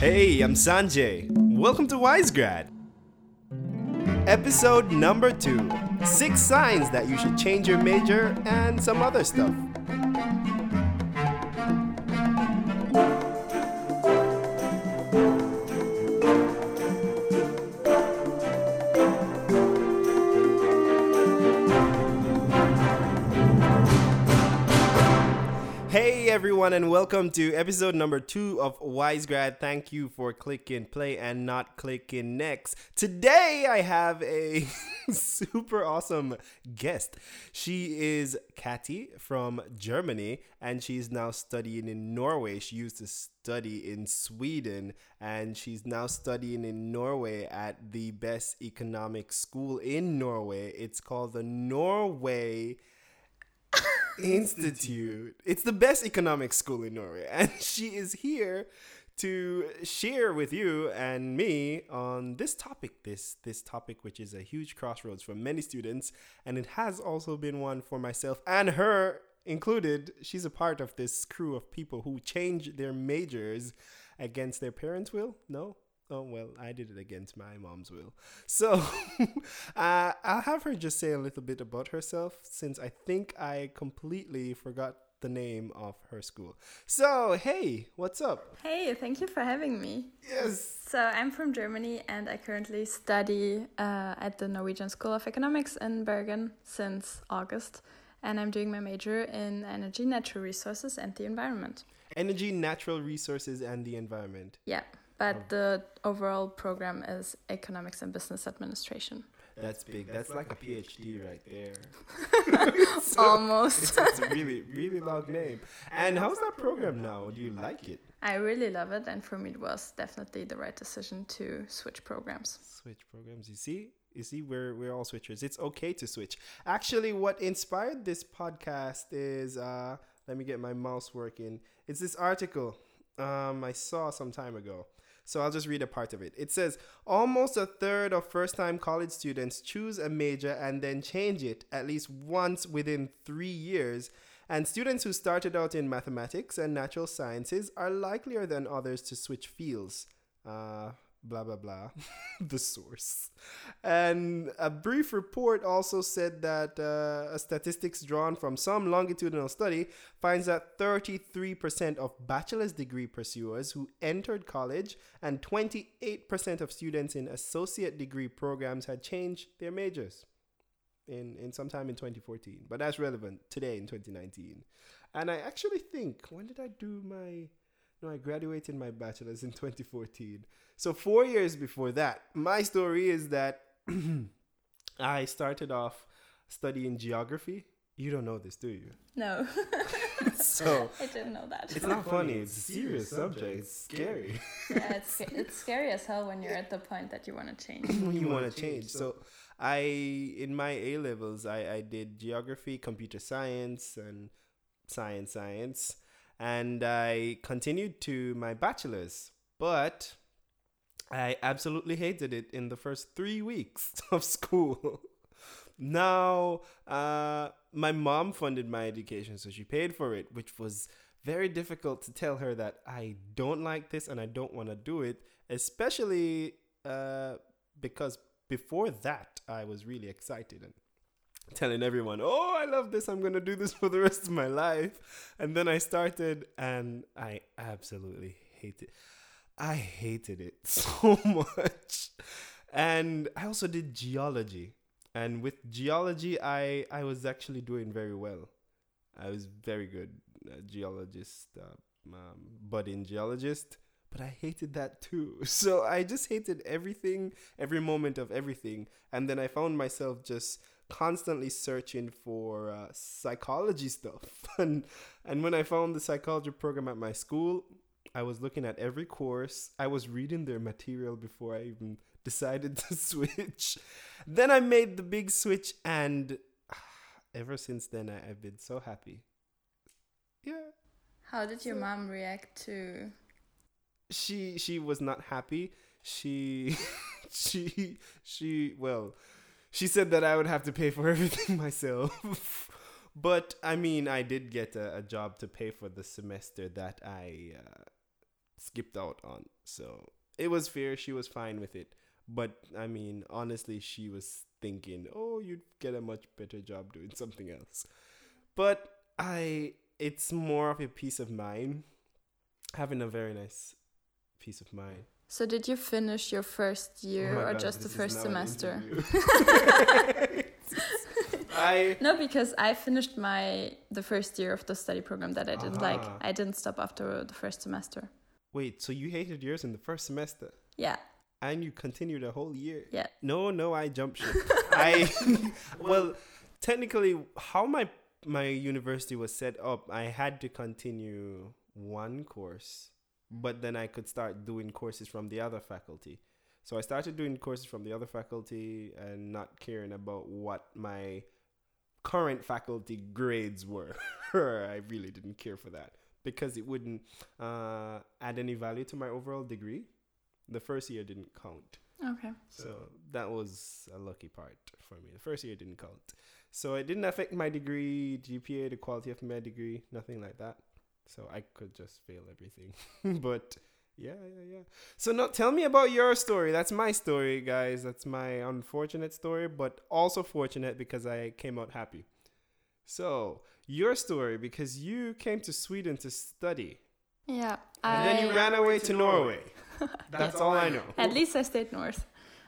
Hey, I'm Sanjay. Welcome to Wisegrad. Episode number two Six signs that you should change your major and some other stuff. Everyone, and welcome to episode number two of Wisegrad. Thank you for clicking play and not clicking next. Today I have a super awesome guest. She is Katy from Germany, and she's now studying in Norway. She used to study in Sweden, and she's now studying in Norway at the best economic school in Norway. It's called the Norway. Institute. It's the best economic school in Norway, and she is here to share with you and me on this topic. This this topic, which is a huge crossroads for many students, and it has also been one for myself and her included. She's a part of this crew of people who change their majors against their parents' will. No, Oh, well, I did it against my mom's will. So uh, I'll have her just say a little bit about herself since I think I completely forgot the name of her school. So, hey, what's up? Hey, thank you for having me. Yes. So, I'm from Germany and I currently study uh, at the Norwegian School of Economics in Bergen since August. And I'm doing my major in energy, natural resources, and the environment. Energy, natural resources, and the environment. Yeah but the overall program is economics and business administration. That's big. That's like a PhD right there. so Almost. It's, it's, a really, really long name. And how's that program now? Do you like it? I really love it, and for me, it was definitely the right decision to switch programs. Switch programs. You see, you see, we're we're all switchers. It's okay to switch. Actually, what inspired this podcast is, uh, let me get my mouse working. It's this article um, I saw some time ago. So I'll just read a part of it. It says almost a third of first time college students choose a major and then change it at least once within three years. And students who started out in mathematics and natural sciences are likelier than others to switch fields. Uh, blah blah blah the source. And a brief report also said that uh, a statistics drawn from some longitudinal study finds that 33% of bachelor's degree pursuers who entered college and 28% of students in associate degree programs had changed their majors in, in sometime in 2014 but that's relevant today in 2019 and i actually think when did i do my no i graduated my bachelor's in 2014 so four years before that, my story is that I started off studying geography. You don't know this, do you? No. so I didn't know that. It's not funny. It's a serious subject. It's scary. yeah, it's it's scary as hell when you're at the point that you want to change. you want to change. So I in my A levels I I did geography, computer science, and science science, and I continued to my bachelor's, but I absolutely hated it in the first three weeks of school. now, uh, my mom funded my education, so she paid for it, which was very difficult to tell her that I don't like this and I don't want to do it, especially uh, because before that, I was really excited and telling everyone, oh, I love this, I'm going to do this for the rest of my life. And then I started and I absolutely hated it. I hated it so much. And I also did geology. And with geology, I, I was actually doing very well. I was very good geologist, uh, um, budding geologist, but I hated that too. So I just hated everything, every moment of everything. And then I found myself just constantly searching for uh, psychology stuff. and and when I found the psychology program at my school, I was looking at every course. I was reading their material before I even decided to switch. then I made the big switch, and ever since then, I, have been so happy. Yeah. How did your so, mom react to? She she was not happy. She she she well, she said that I would have to pay for everything myself. but I mean, I did get a, a, job to pay for the semester that I uh, skipped out on. So it was fair. She was fine with it. But I mean, honestly, she was thinking, oh, you'd get a much better job doing something else. But I, it's more of a peace of mind, having a very nice peace of mind. So did you finish your first year Oh or God, just the first semester? I No, because I finished my the first year of the study program that I didn't like. I didn't stop after the first semester. wait. So you hated yours in the first semester, Yeah, and you continued a whole year. yeah. No, no, I jumped ship. I well, technically, how my my university was set up, I had to continue one course, but then I could start doing courses from the other faculty. So I started doing courses from the other faculty and not caring about what my current faculty grades were. I really didn't care for that because it wouldn't uh, add any value to my overall degree. The first year didn't count. Okay. So that was a lucky part for me. The first year didn't count. So it didn't affect my degree, GPA, the quality of my degree, nothing like that. So I could just fail everything. but yeah, yeah, yeah. So now tell me about your story. That's my story, guys. That's my unfortunate story, but also fortunate because I came out happy. So your story, because you came to Sweden to study. Yeah. And then you I- ran away to Norway. That's all I know. At least I stayed north.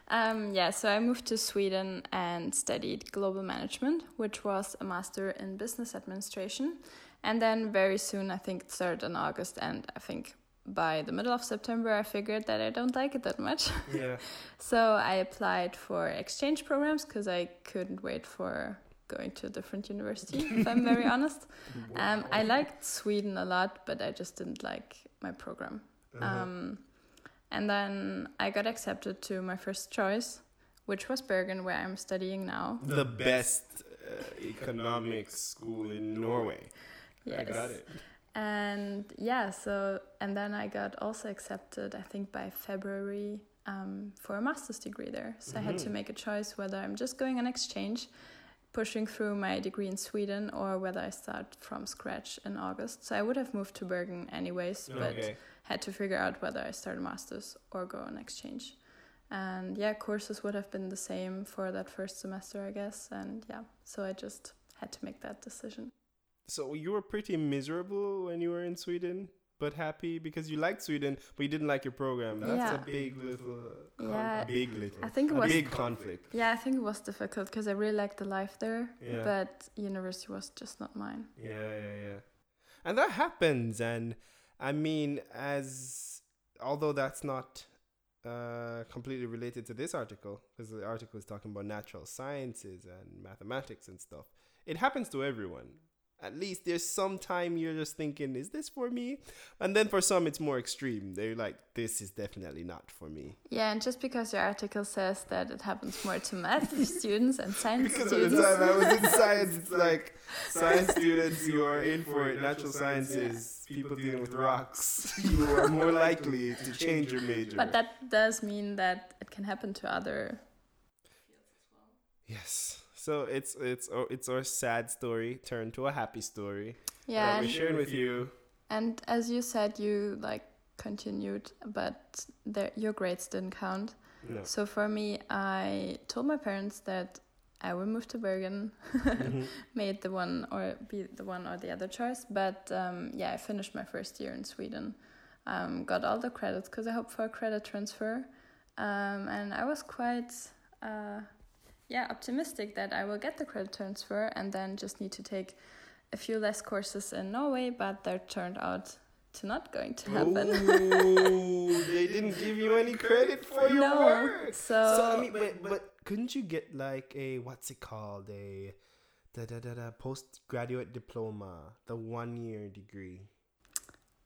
Um, yeah, so I moved to Sweden and studied global management, which was a master in business administration. And then very soon, I think it started in August, and I think by the middle of September, I figured that I don't like it that much. Yeah. So I applied for exchange programs because I couldn't wait for going to a different university, if I'm very honest. Um, I liked Sweden a lot, but I just didn't like my program. Uh-huh. Um, and then I got accepted to my first choice, which was Bergen, where I'm studying now. the best uh, economics school in Norway. I got it. And yeah, so and then I got also accepted, I think by February, um, for a master's degree there. So I had to Mhm. make a choice whether I'm just going on exchange, pushing through my degree in Sweden, or whether I start from scratch in August. So I would have moved to Bergen anyways, but had to figure out whether I start a master's or go on exchange. And yeah, courses would have been the same for that first semester, I guess. And yeah, so I just had to make that decision. So you were pretty miserable when you were in Sweden, but happy because you liked Sweden, but you didn't like your program. That's Yeah. a big little, Yeah, big little, I think it was a big conflict. Yeah, I think it was difficult because I really liked the life there, Yeah. but university was just not mine. Yeah, yeah, yeah. And that happens. And I mean, as although that's not uh, completely related to this article, because the article is talking about natural sciences and mathematics and stuff, it happens to everyone. At least there's some time you're just thinking, is this for me? And then for some, it's more extreme. They're like, this is definitely not for me. Yeah, and just because your article says that it happens more to math students and science Because at the students. time I was in science, it's like science students, you are in for it. Natural sciences, people dealing with rocks, you are more likely to change your major. But that does mean that it can happen to other. Fields as well. Yes. So it's it's oh, it's our sad story turned to a happy story Yeah, we're and, sharing with you. and as you said, you like continued, but the, your grades didn't count. No. So for me, I told my parents that I will move to Bergen, Mhm. made the one or be the one or the other choice. But um, yeah, I finished my first year in Sweden, um, got all the credits because I hoped for a credit transfer, um, and I was quite. Uh, yeah, optimistic that I will get the credit transfer and then just need to take a few less courses in Norway, but that turned out to not going to happen. Ooh, they didn't give you any credit for your no, work. so, So I mean, but, but couldn't you get like a what's it called a da da da da postgraduate diploma, the one year degree?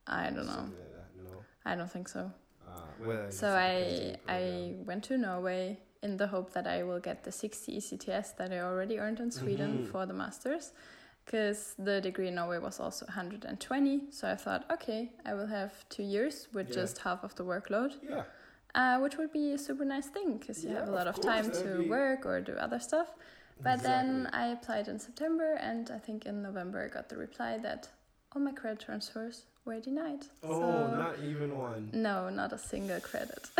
I don't know. Like that, No. I don't think so. Uh, well, So I I went to Norway in the hope that I will get the 60 ECTS that I already earned in Sweden Mhm. for the masters, because the degree in Norway was also 120. So I thought, okay, I will have two years with Yeah. just half of the workload, yeah. uh, which would be a super nice thing because you Yeah, have a lot of of, time to be- work or do other stuff. But then I applied in September, and I think in November I got the reply that all my credit transfers were denied. Oh, so not even one. No, not a single credit.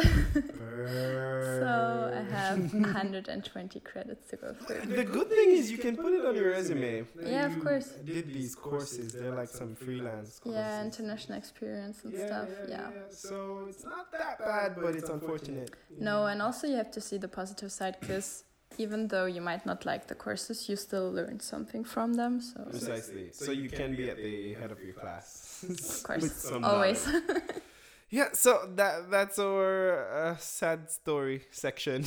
so have 120 credits to go through. The good thing is you can put it on your resume. Yeah, of course. Did these courses? They're like some freelance. Courses. Yeah, international experience and stuff. Yeah. So it's not that bad, but it's unfortunate. No, and also you have to see the positive side because even though you might not like the courses, you still learn something from them. So Precisely. So you can be at the head of your class. of course, With some always. Yeah, so that that's our uh, sad story section,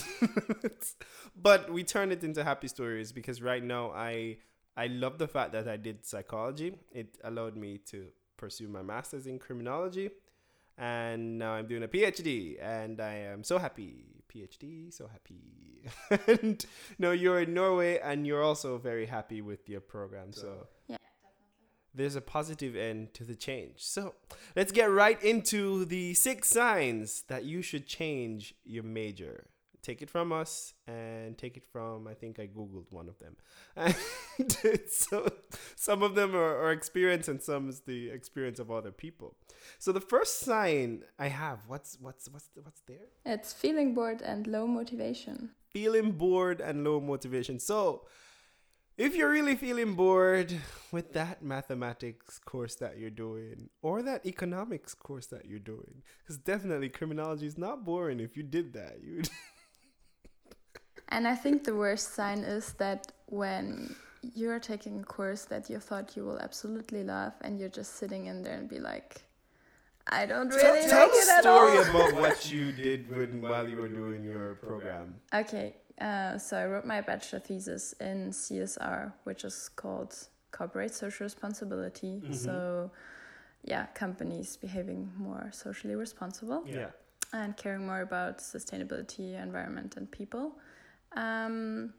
but we turn it into happy stories because right now I I love the fact that I did psychology. It allowed me to pursue my masters in criminology, and now I'm doing a PhD, and I am so happy. PhD, so happy. and no, you're in Norway, and you're also very happy with your program. So Yeah, there's a positive end to the change. So let's get right into the six signs that you should change your major. Take it from us and take it from, I think I Googled one of them. And so some of them are, are experience and some is the experience of other people. So the first sign I have, what's what's what's what's there? It's feeling bored and low motivation. feeling bored and low motivation. So, if you're really feeling bored with that mathematics course that you're doing or that economics course that you're doing, because definitely criminology is not boring if you did that. You And I think the worst sign is that when you're taking a course that you thought you will absolutely love and you're just sitting in there and be like, I don't really tell, like tell it a story about what you did when, while you were doing your program. Okay, uh, so I wrote my bachelor thesis in CSR, which is called Corporate Social Responsibility. Mhm. So, yeah, companies behaving more socially responsible Yeah. and caring more about sustainability, environment, and people. Um,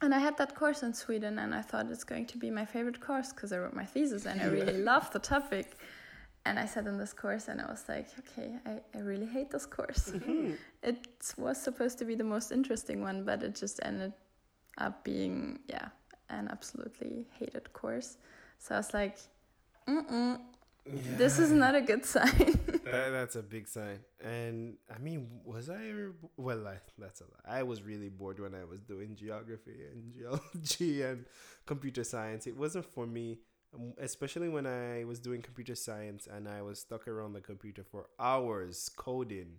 and I had that course in Sweden, and I thought it's going to be my favorite course because I wrote my thesis and I really love the topic. And I sat in this course, and I was like, okay, I, I really hate this course. it was supposed to be the most interesting one, but it just ended up being, yeah, an absolutely hated course. So I was like, mm this is not a good sign. That, that's a big sign. And I mean, was I ever? Well, I, that's a lie. I was really bored when I was doing geography and geology and computer science. It wasn't for me, especially when I was doing computer science and I was stuck around the computer for hours coding.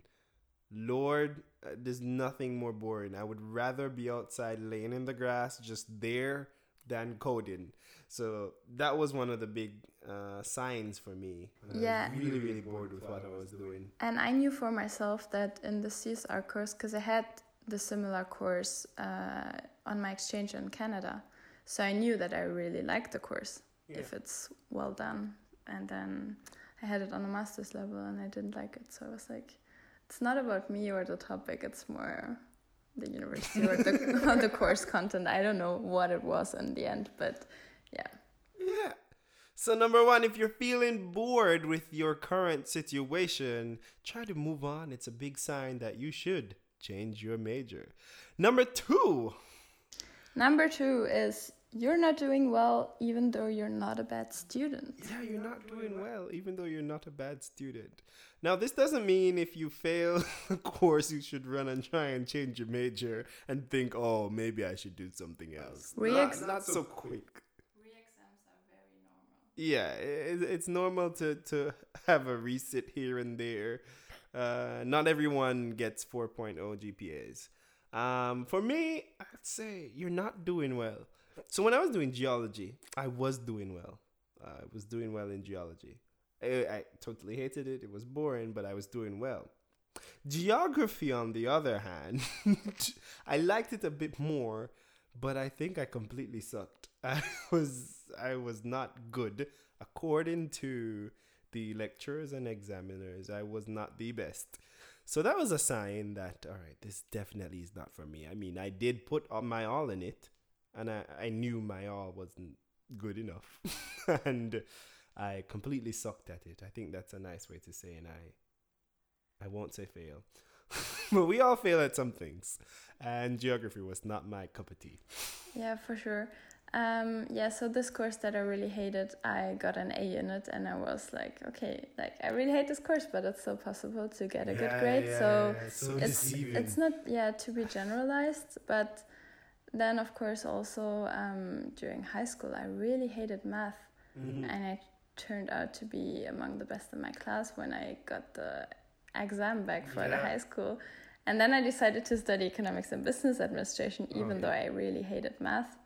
Lord, uh, there's nothing more boring. I would rather be outside laying in the grass, just there, than coding. So that was one of the big uh, signs for me. when I was Yeah. really, really bored with what I was doing. And I knew for myself that in the CSR course, because I had the similar course uh, on my exchange in Canada, so I knew that I really liked the course if it's well done. And then I had it on a master's level and I didn't like it, so I was like, it's not about me or the topic, it's more the university or the, or the course content. I don't know what it was in the end, but yeah. Yeah. So number one, if you're feeling bored with your current situation, try to move on. It's a big sign that you should change your major. Number two, Number two is you're not doing well even though you're not a bad student. yeah, you're not doing well, even though you're not a bad student. Now, this doesn't mean if you fail a course, you should run and try and change your major and think, oh, maybe I should do something else. Re-ex- not, not so quick. Reexams are very normal. Yeah, it, it's normal to, to have a resit here and there. Uh, not everyone gets 4.0 GPAs. Um, for me, I'd say you're not doing well. So when I was doing geology, I was doing well. I was doing well in geology. I, I totally hated it. It was boring, but I was doing well. Geography, on the other hand, I liked it a bit more, but I think I completely sucked. I was I was not good according to the lecturers and examiners. I was not the best. So that was a sign that all right, this definitely is not for me. I mean, I did put my all in it, and I, I knew my all wasn't good enough, and I completely sucked at it. I think that's a nice way to say, and I I won't say fail, but we all fail at some things, and geography was not my cup of tea. Yeah, for sure. Um, yeah, so this course that I really hated, I got an A in it, and I was like, okay, like I really hate this course, but it's still possible to get a good grade. Yeah, so yeah, it's so it's deceiving. it's not yeah to be generalized, but then of course also um, during high school, I really hated math, Mhm. and I turned out to be among the best in my class when I got the exam back for the high school. And then I decided to study economics and business administration, even Okay. though I really hated math.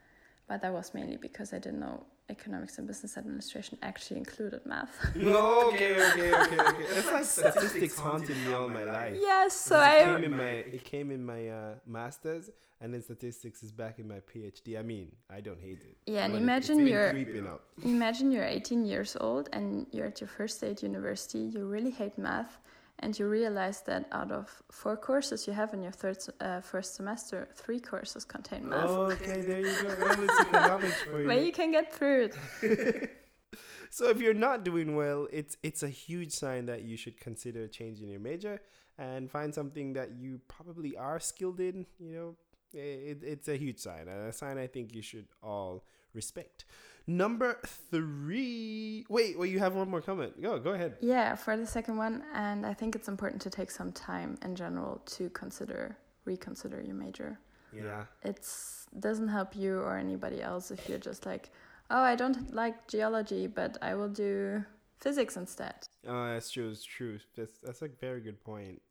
But that was mainly because I didn't know economics and business administration actually included math. okay, okay, okay, okay. It's like statistics haunted me all my life. yes, so it I came in my it came in my uh, masters, and then statistics is back in my PhD. I mean, I don't hate it. Yeah, and imagine it's you're- creeping up. imagine you're 18 years old and you're at your first day at university. You really hate math, and you realize that out of four courses you have in your third uh, first semester, three courses contain math. Okay, there you go. Well, it's economics for you. But you can get through it. so if you're not doing well, it's it's a huge sign that you should consider changing your major and find something that you probably are skilled in. You know, it, it's a huge sign, and a sign I think you should all respect. Number three. Wait, well, you have one more comment. Go, go ahead. Yeah, for the second one, and I think it's important to take some time in general to consider reconsider your major. Yeah. It's doesn't help you or anybody else if you're just like, oh, I don't like geology, but I will do physics instead. Oh, that's true. It's true. That's that's a very good point.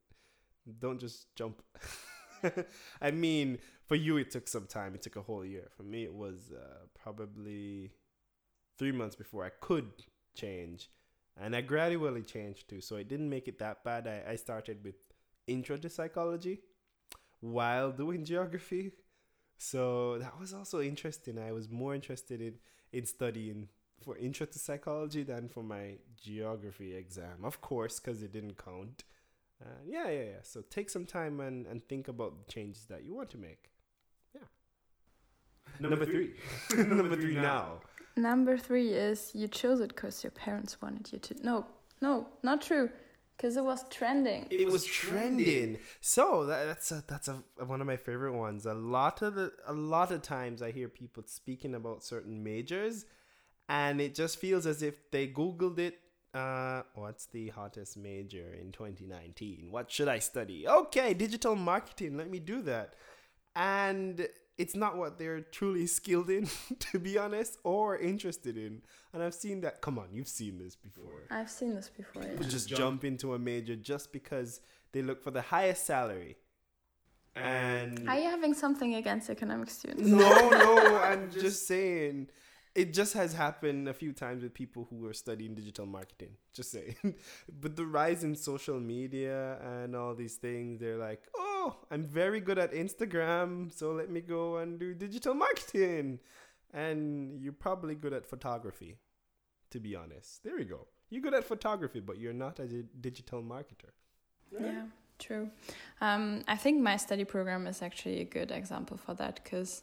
Don't just jump. I mean, for you, it took some time. It took a whole year. For me, it was uh, probably three months before I could change, and I gradually changed too. So it didn't make it that bad. I, I started with intro to psychology while doing geography. So that was also interesting. I was more interested in, in studying for intro to psychology than for my geography exam, of course, because it didn't count. Uh, yeah, yeah, yeah. So take some time and, and think about the changes that you want to make. Yeah. Number three. Number three now. Number three is you chose it because your parents wanted you to. No, no, not true, because it was trending. It was trending. So that, that's a, that's a, one of my favorite ones. A lot of the a lot of times I hear people speaking about certain majors, and it just feels as if they googled it. Uh, what's the hottest major in 2019? What should I study? Okay, digital marketing. Let me do that. And it's not what they're truly skilled in, to be honest, or interested in. And I've seen that. Come on, you've seen this before I've seen this before. people Yeah. just jump into a major just because they look for the highest salary. And Are you having something against economic students? no, no, I'm just saying it just has happened a few times with people who are studying digital marketing. Just saying. but the rise in social media and all these things, they're like, oh, I'm very good at Instagram, so let me go and do digital marketing. And you're probably good at photography, to be honest. There we go. You're good at photography, but you're not a di- digital marketer. Yeah, true. Um, I think my study program is actually a good example for that because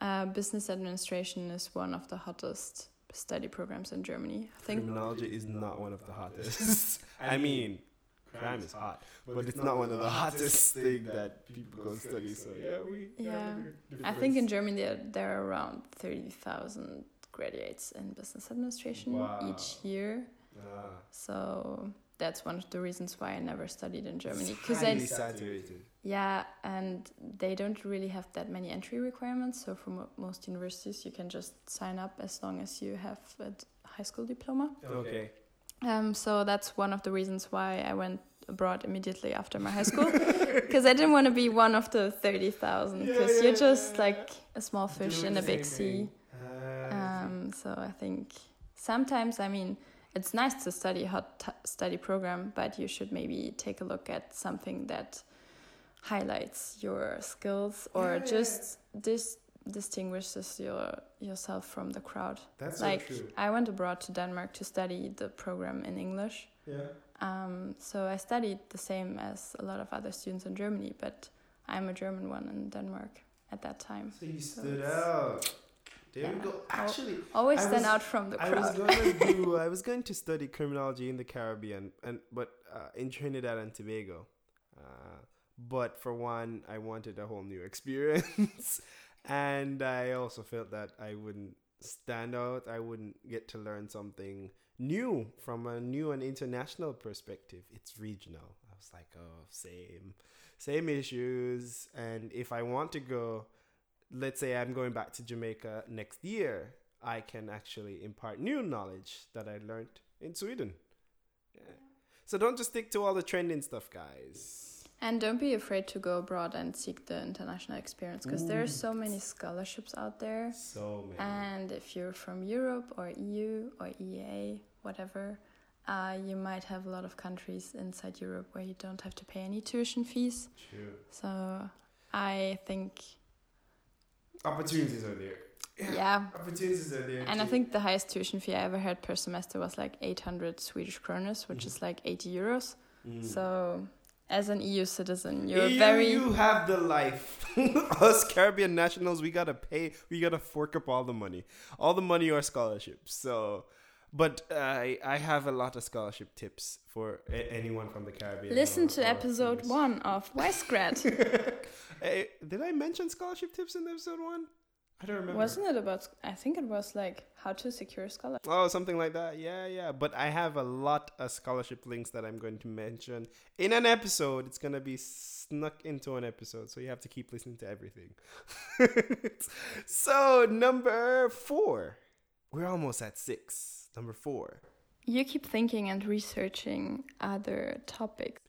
uh, business administration is one of the hottest study programs in Germany. I think Criminology is not one of the hottest. I mean, crime is hot, but it's not one of the hottest thing that people go study. So yeah, we. Yeah. I think in Germany there, there are around thirty thousand graduates in business administration Wow. each year. Ah, So that's one of the reasons why I never studied in Germany because highly I saturated. Yeah, and they don't really have that many entry requirements. So for mo- most universities, you can just sign up as long as you have a high school diploma. Okay. Um, so that's one of the reasons why I went abroad immediately after my high school, because I didn't want to be one of the thirty thousand. Because Yeah, you're just yeah, like a small fish in a big sea. Ah, Um, so I think sometimes, I mean, it's nice to study a hot t- study program, but you should maybe take a look at something that highlights your skills or Yeah, yeah, just dis- distinguishes your yourself from the crowd. That's like so true. I went abroad to Denmark to study the program in English. Yeah. Um, so I studied the same as a lot of other students in Germany, but I'm a German one in Denmark at that time. So you So stood out. There Yeah. we go. Actually, Always I stand was- out from the I was crowd. gonna do. I was going to study criminology in the Caribbean, and but uh, in Trinidad and Tobago. Uh, but for one, I wanted a whole new experience, And I also felt that I wouldn't stand out. I wouldn't get to learn something new from a new and international perspective. It's regional. I was like, oh, same, same issues. And if I want to go, let's say I'm going back to Jamaica next year, I can actually impart new knowledge that I learned in Sweden. Yeah. So don't just stick to all the trending stuff, guys. And don't be afraid to go abroad and seek the international experience because there are so many scholarships out there. So many. And if you're from Europe or EU or EA, whatever, uh, you might have a lot of countries inside Europe where you don't have to pay any tuition fees. True. So I think, Opportunities are there. yeah. Opportunities are there. And I think the highest tuition fee I ever had per semester was like 800 Swedish kronas, which is like 80 euros. Mm. So, as an EU citizen, you're you, very. You have the life. Us Caribbean nationals, we gotta pay. We gotta fork up all the money. All the money are scholarships. So, but I I have a lot of scholarship tips for a- anyone from the Caribbean. Listen or- to or episode US. one of Wisegrad. Eh, did I mention scholarship tips in episode one? I don't remember. Wasn't it about? I think it was like how to secure a scholarship. Oh, something like that. Yeah, yeah. But I have a lot of scholarship links that I'm going to mention in an episode. It's going to be snuck into an episode, so you have to keep listening to everything. so, number four. We're almost at six. Number four. You keep thinking and researching other topics.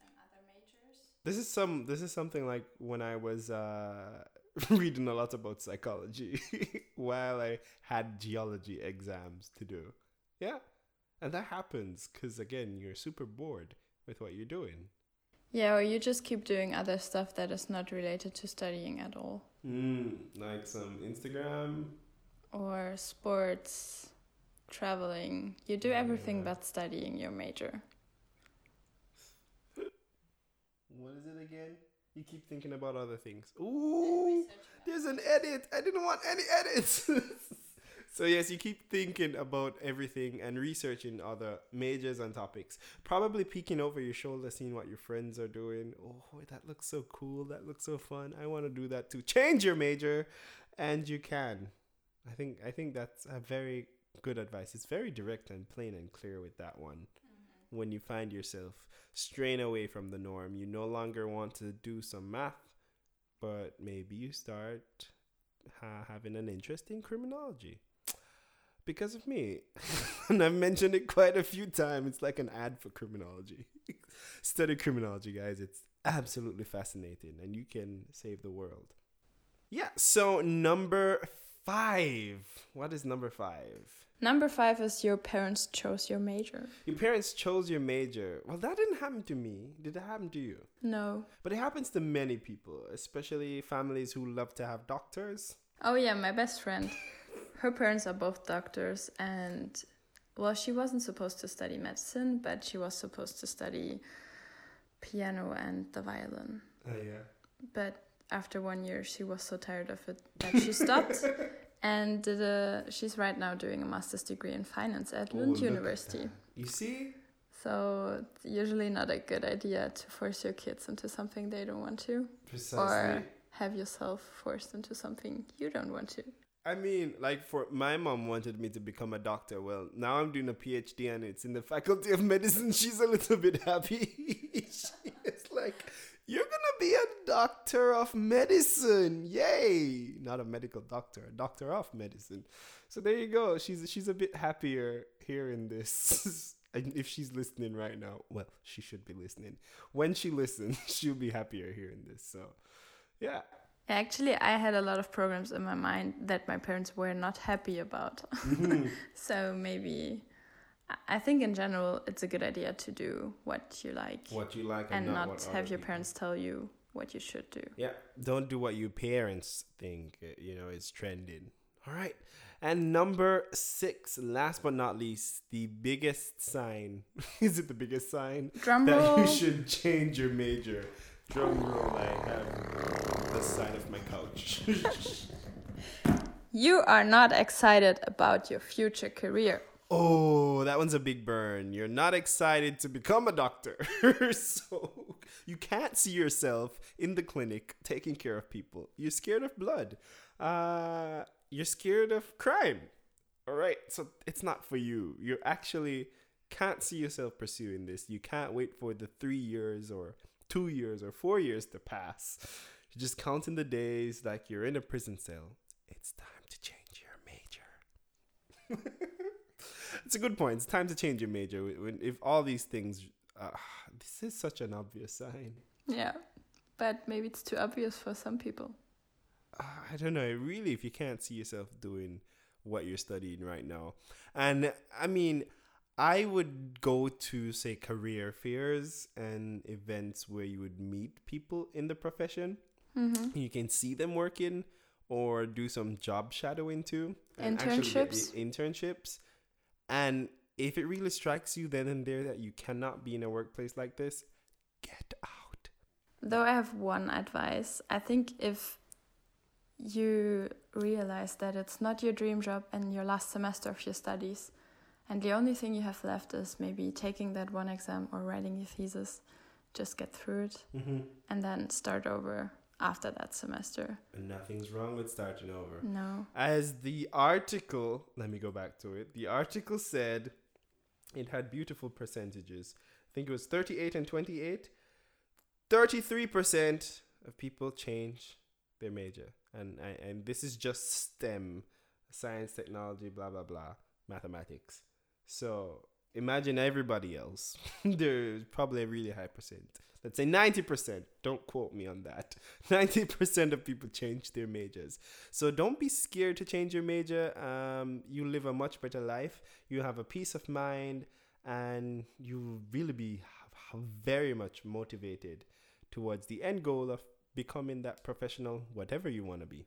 This is some. This is something like when I was uh, reading a lot about psychology while I had geology exams to do. Yeah, and that happens because again, you're super bored with what you're doing. Yeah, or you just keep doing other stuff that is not related to studying at all, Mm, like some Instagram. or sports, traveling. You do everything Yeah. but studying your major. What is it again? You keep thinking about other things. Ooh, there's an edit. I didn't want any edits. so yes, you keep thinking about everything and researching other majors and topics. Probably peeking over your shoulder, seeing what your friends are doing. Oh, that looks so cool. That looks so fun. I want to do that too. Change your major, and you can. I think I think that's a very good advice. It's very direct and plain and clear with that one. When you find yourself straying away from the norm, you no longer want to do some math, but maybe you start ha- having an interest in criminology. Because of me. and I've mentioned it quite a few times. It's like an ad for criminology. Study criminology, guys. It's absolutely fascinating and you can save the world. Yeah, so number five. What is number five? Number five is your parents chose your major. Your parents chose your major. Well, that didn't happen to me. Did it happen to you? No. But it happens to many people, especially families who love to have doctors. Oh yeah, my best friend. Her parents are both doctors and well, she wasn't supposed to study medicine, but she was supposed to study piano and the violin. Oh yeah. But after one year, she was so tired of it that she stopped and did a, she's right now doing a master's degree in finance at Oh, Lund at University. You see? So it's usually not a good idea to force your kids into something they don't want to, Precisely. or have yourself forced into something you don't want to. I mean, like for my mom wanted me to become a doctor. Well, now I'm doing a PhD and it's in the faculty of medicine. She's a little bit happy. she is like, "You're gonna be a doctor of medicine, yay!" Not a medical doctor, a doctor of medicine. So there you go. She's she's a bit happier hearing this. If she's listening right now, well, she should be listening. When she listens, she'll be happier hearing this. So, yeah. Actually, I had a lot of programs in my mind that my parents were not happy about. Mm-hmm. so maybe I- think in general it's a good idea to do what you like What you like and not, what have your people- parents tell you what you should do. Yeah, don't do what your parents think, uh, you know, is trending. All right. And number six, last but not least, the biggest sign. is it the biggest sign? Drum that roll. you should change your major. Drum roll, I have the side of my couch. You are not excited about your future career. Oh, that one's a big burn. You're not excited to become a doctor. so You can't see yourself in the clinic taking care of people. You're scared of blood. Uh, you're scared of crime. All right, so it's not for you. You actually can't see yourself pursuing this. You can't wait for the three years or two years or four years to pass. You're just counting the days like you're in a prison cell. It's time to change your major. it's a good point. It's time to change your major. When, if all these things, uh, this is such an obvious sign. Yeah, but maybe it's too obvious for some people. Uh, I don't know. Really, if you can't see yourself doing what you're studying right now, and I mean, I would go to say career fairs and events where you would meet people in the profession. Mm-hmm. You can see them working or do some job shadowing too. Internships. actually Internships? And if it really strikes you then and there that you cannot be in a workplace like this, get out. Though I have one advice, I think if you realize that it's not your dream job and your last semester of your studies, and the only thing you have left is maybe taking that one exam or writing your thesis, just get through it Mm-hmm. and then start over after that semester. And nothing's wrong with starting over. No. As the article, let me go back to it. The article said it had beautiful percentages. I think it was 38 and 28. 33% of people change their major. And, and, and this is just STEM science, technology, blah, blah, blah, mathematics. So imagine everybody else. There's probably a really high percent. Let's say 90%. Don't quote me on that. 90% of people change their majors. So don't be scared to change your major. Um, you live a much better life. You have a peace of mind, and you really be very much motivated towards the end goal of becoming that professional, whatever you want to be.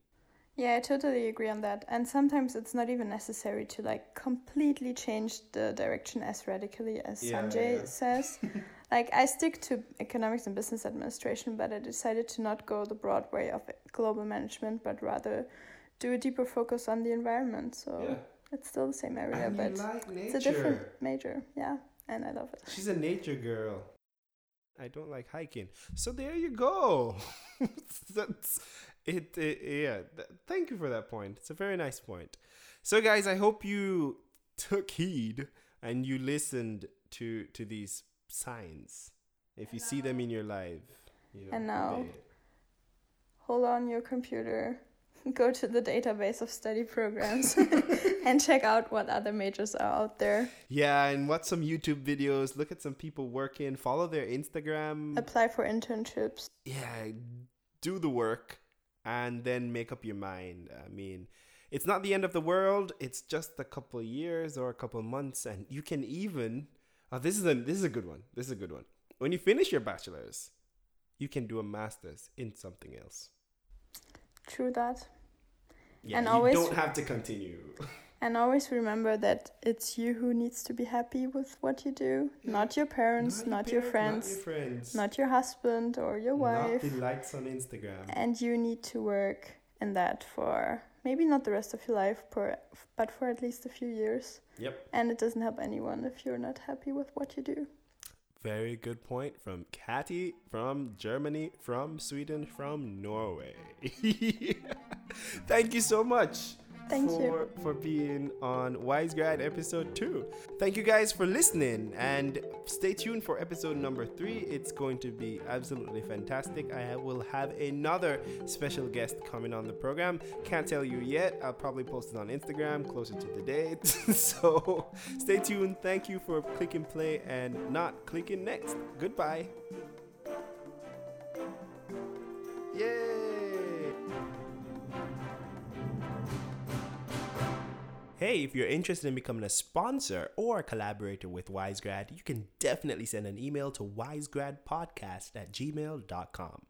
Yeah, I totally agree on that. And sometimes it's not even necessary to like completely change the direction as radically as Yeah, Sanjay yeah. says. like I stick to economics and business administration, but I decided to not go the broad way of global management, but rather do a deeper focus on the environment. So it's still the same area, And but like it's a different major. Yeah, and I love it. She's a nature girl. I don't like hiking. So there you go. That's it, it yeah. Th- thank you for that point. It's a very nice point. So guys, I hope you took heed and you listened to to these signs. If you see them in your life, you know. And now- it. Hold on your computer, go to the database of study programs, and check out what other majors are out there. Yeah, and watch some YouTube videos, look at some people working, follow their Instagram. Apply for internships. yeah, do the work and then make up your mind. I mean, it's not the end of the world. It's just a couple years or a couple months, and you can even. Oh, this is a this is a good one. This is a good one. When you finish your bachelor's, you can do a master's in something else. True that. Yeah, And you always- don't have to continue. And always remember that it's you who needs to be happy with what you do, Yeah. not your parents, not, your, parents, friends, not your friends, not your husband or your not wife. the likes on Instagram. And you need to work in that for maybe not the rest of your life, for, but for at least a few years. Yep. And it doesn't help anyone if you're not happy with what you do. Very good point from Catty, from Germany, from Sweden, from Norway. Thank you so much. Thank for, you. for being on Wise Grad episode two. Thank you guys for listening and stay tuned for episode number three. It's going to be absolutely fantastic. I will have another special guest coming on the program. Can't tell you yet. I'll probably post it on Instagram closer to the date. so stay tuned. Thank you for clicking play and not clicking next. Goodbye. Hey, if you're interested in becoming a sponsor or a collaborator with WiseGrad, you can definitely send an email to wisegradpodcast at gmail.com.